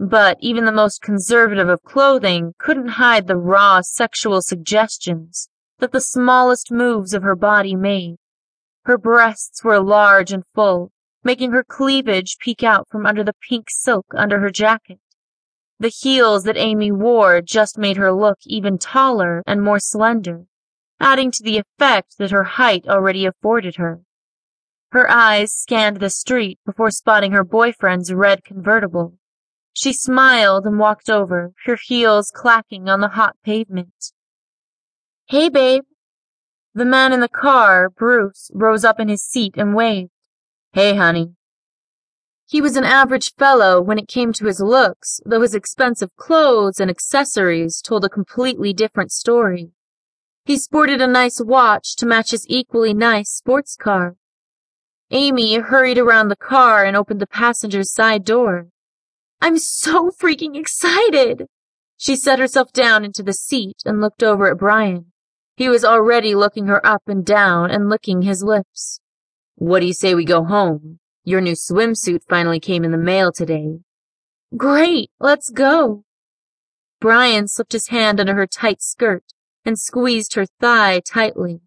But even the most conservative of clothing couldn't hide the raw sexual suggestions that the smallest moves of her body made. Her breasts were large and full, making her cleavage peek out from under the pink silk under her jacket. The heels that Amy wore just made her look even taller and more slender, adding to the effect that her height already afforded her. Her eyes scanned the street before spotting her boyfriend's red convertible. She smiled and walked over, her heels clacking on the hot pavement. Hey, babe. The man in the car, Bruce, rose up in his seat and waved. Hey, honey. He was an average fellow when it came to his looks, though his expensive clothes and accessories told a completely different story. He sported a nice watch to match his equally nice sports car. Amy hurried around the car and opened the passenger's side door. I'm so freaking excited! She set herself down into the seat and looked over at Brian. He was already looking her up and down and licking his lips. What do you say we go home? Your new swimsuit finally came in the mail today. Great, let's go. Brian slipped his hand under her tight skirt and squeezed her thigh tightly.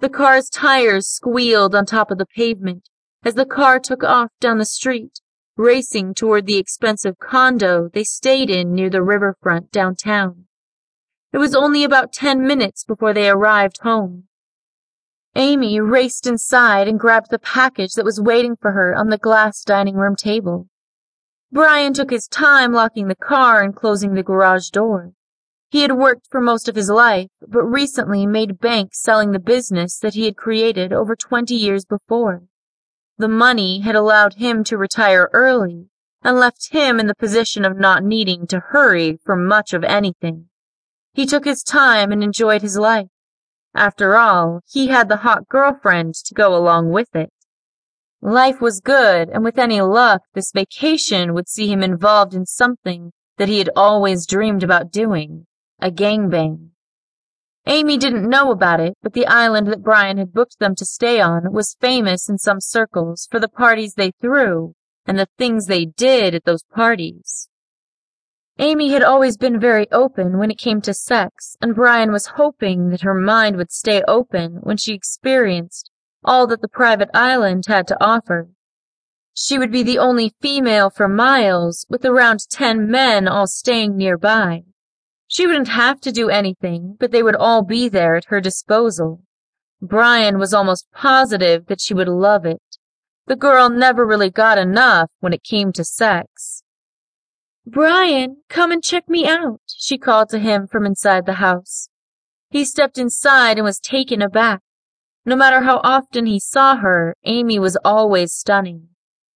The car's tires squealed on top of the pavement as the car took off down the street, racing toward the expensive condo they stayed in near the riverfront downtown. It was only about ten minutes before they arrived home. Amy raced inside and grabbed the package that was waiting for her on the glass dining room table. Brian took his time locking the car and closing the garage door. He had worked for most of his life, but recently made bank selling the business that he had created over 20 years before. The money had allowed him to retire early and left him in the position of not needing to hurry for much of anything. He took his time and enjoyed his life. After all, he had the hot girlfriend to go along with it. Life was good, and with any luck, this vacation would see him involved in something that he had always dreamed about doing a gangbang. Amy didn't know about it, but the island that Brian had booked them to stay on was famous in some circles for the parties they threw and the things they did at those parties. Amy had always been very open when it came to sex, and Brian was hoping that her mind would stay open when she experienced all that the private island had to offer. She would be the only female for miles, with around ten men all staying nearby. She wouldn't have to do anything, but they would all be there at her disposal. Brian was almost positive that she would love it. The girl never really got enough when it came to sex. Brian, come and check me out, she called to him from inside the house. He stepped inside and was taken aback. No matter how often he saw her, Amy was always stunning.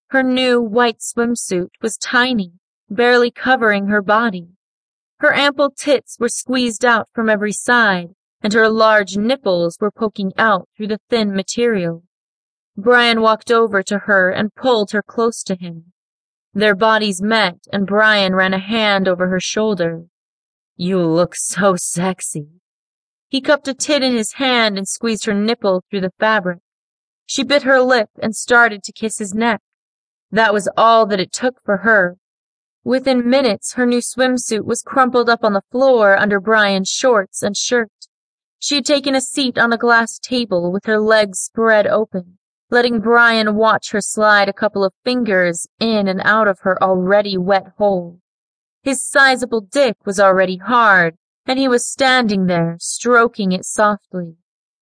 Her new white swimsuit was tiny, barely covering her body. Her ample tits were squeezed out from every side, and her large nipples were poking out through the thin material. Brian walked over to her and pulled her close to him. Their bodies met, and Brian ran a hand over her shoulder. You look so sexy. He cupped a tit in his hand and squeezed her nipple through the fabric. She bit her lip and started to kiss his neck. That was all that it took for her, Within minutes, her new swimsuit was crumpled up on the floor under Brian's shorts and shirt. She had taken a seat on a glass table with her legs spread open, letting Brian watch her slide a couple of fingers in and out of her already wet hole. His sizable dick was already hard, and he was standing there, stroking it softly.